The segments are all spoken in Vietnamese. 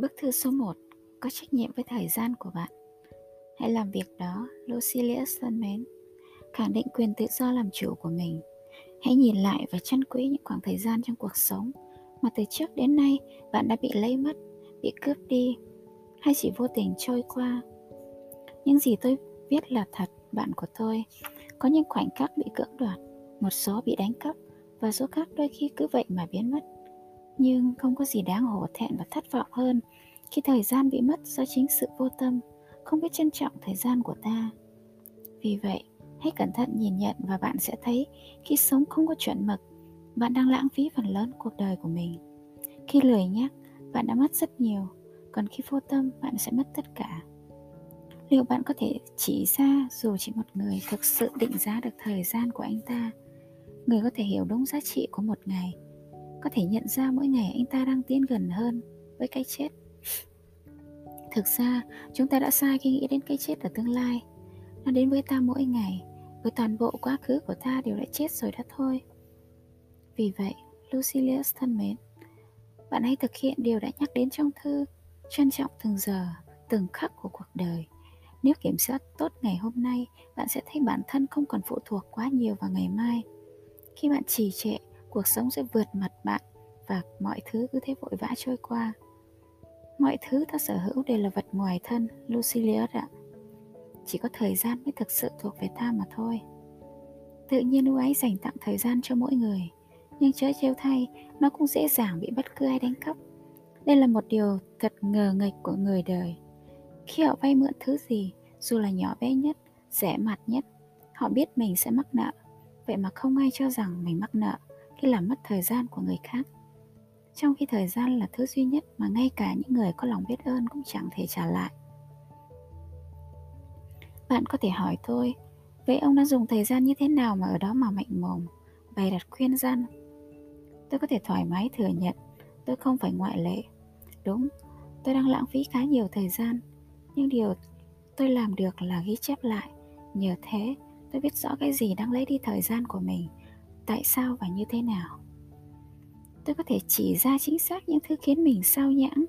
Bức thư số 1 Có trách nhiệm với thời gian của bạn. Hãy làm việc đó, Lucilius thân mến. Khẳng định quyền tự do làm chủ của mình. Hãy nhìn lại và trân quý những khoảng thời gian trong cuộc sống Mà từ trước đến nay bạn đã bị lấy mất, bị cướp đi Hay chỉ vô tình trôi qua. Những gì tôi biết là thật, bạn của tôi. Có những khoảnh khắc bị cưỡng đoạt Một số bị đánh cắp Và số khác đôi khi cứ vậy mà biến mất nhưng không có gì đáng hổ thẹn và thất vọng hơn khi thời gian bị mất do chính sự vô tâm, không biết trân trọng thời gian của ta. Vì vậy, hãy cẩn thận nhìn nhận và bạn sẽ thấy khi sống không có chuẩn mực, bạn đang lãng phí phần lớn cuộc đời của mình. Khi lười nhắc bạn đã mất rất nhiều, còn khi vô tâm, bạn sẽ mất tất cả. Liệu bạn có thể chỉ ra dù chỉ một người thực sự định giá được thời gian của anh ta? Người có thể hiểu đúng giá trị của một ngày có thể nhận ra mỗi ngày anh ta đang tiến gần hơn với cái chết. Thực ra, chúng ta đã sai khi nghĩ đến cái chết ở tương lai. Nó đến với ta mỗi ngày, với toàn bộ quá khứ của ta đều đã chết rồi đó thôi. Vì vậy, lucilius thân mến, bạn hãy thực hiện điều đã nhắc đến trong thư, trân trọng từng giờ, từng khắc của cuộc đời. Nếu kiểm soát tốt ngày hôm nay, bạn sẽ thấy bản thân không còn phụ thuộc quá nhiều vào ngày mai. Khi bạn trì trệ cuộc sống sẽ vượt mặt bạn và mọi thứ cứ thế vội vã trôi qua. Mọi thứ ta sở hữu đều là vật ngoài thân, lucilius ạ. Chỉ có thời gian mới thực sự thuộc về ta mà thôi. Tự nhiên ưu ái dành tặng thời gian cho mỗi người, nhưng chớ trêu thay, nó cũng dễ dàng bị bất cứ ai đánh cắp. Đây là một điều thật ngờ nghịch của người đời. Khi họ vay mượn thứ gì, dù là nhỏ bé nhất, rẻ mặt nhất, họ biết mình sẽ mắc nợ. Vậy mà không ai cho rằng mình mắc nợ khi làm mất thời gian của người khác. Trong khi thời gian là thứ duy nhất mà ngay cả những người có lòng biết ơn cũng chẳng thể trả lại. Bạn có thể hỏi tôi, vậy ông đã dùng thời gian như thế nào mà ở đó mà mạnh mồm, bày đặt khuyên gian tôi có thể thoải mái thừa nhận, tôi không phải ngoại lệ. Đúng, tôi đang lãng phí khá nhiều thời gian, nhưng điều tôi làm được là ghi chép lại. Nhờ thế, tôi biết rõ cái gì đang lấy đi thời gian của mình tại sao và như thế nào. Tôi có thể chỉ ra chính xác những thứ khiến mình sao nhãng,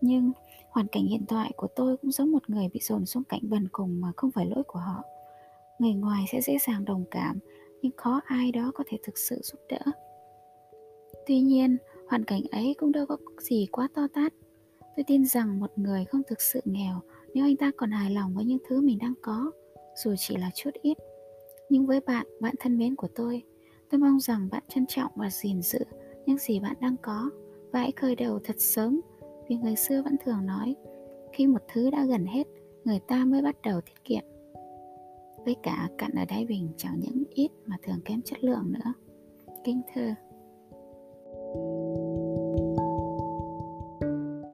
nhưng hoàn cảnh hiện tại của tôi cũng giống một người bị dồn xuống cảnh bần cùng mà không phải lỗi của họ. Người ngoài sẽ dễ dàng đồng cảm, nhưng khó ai đó có thể thực sự giúp đỡ. Tuy nhiên, hoàn cảnh ấy cũng đâu có gì quá to tát. Tôi tin rằng một người không thực sự nghèo, nếu anh ta còn hài lòng với những thứ mình đang có, dù chỉ là chút ít, nhưng với bạn bạn thân mến của tôi tôi mong rằng bạn trân trọng và gìn giữ những gì bạn đang có và hãy khởi đầu thật sớm. Vì người xưa vẫn thường nói, khi một thứ đã gần hết, người ta mới bắt đầu tiết kiệm. Với cả cặn ở đáy bình chẳng những ít mà thường kém chất lượng nữa. Kinh thơ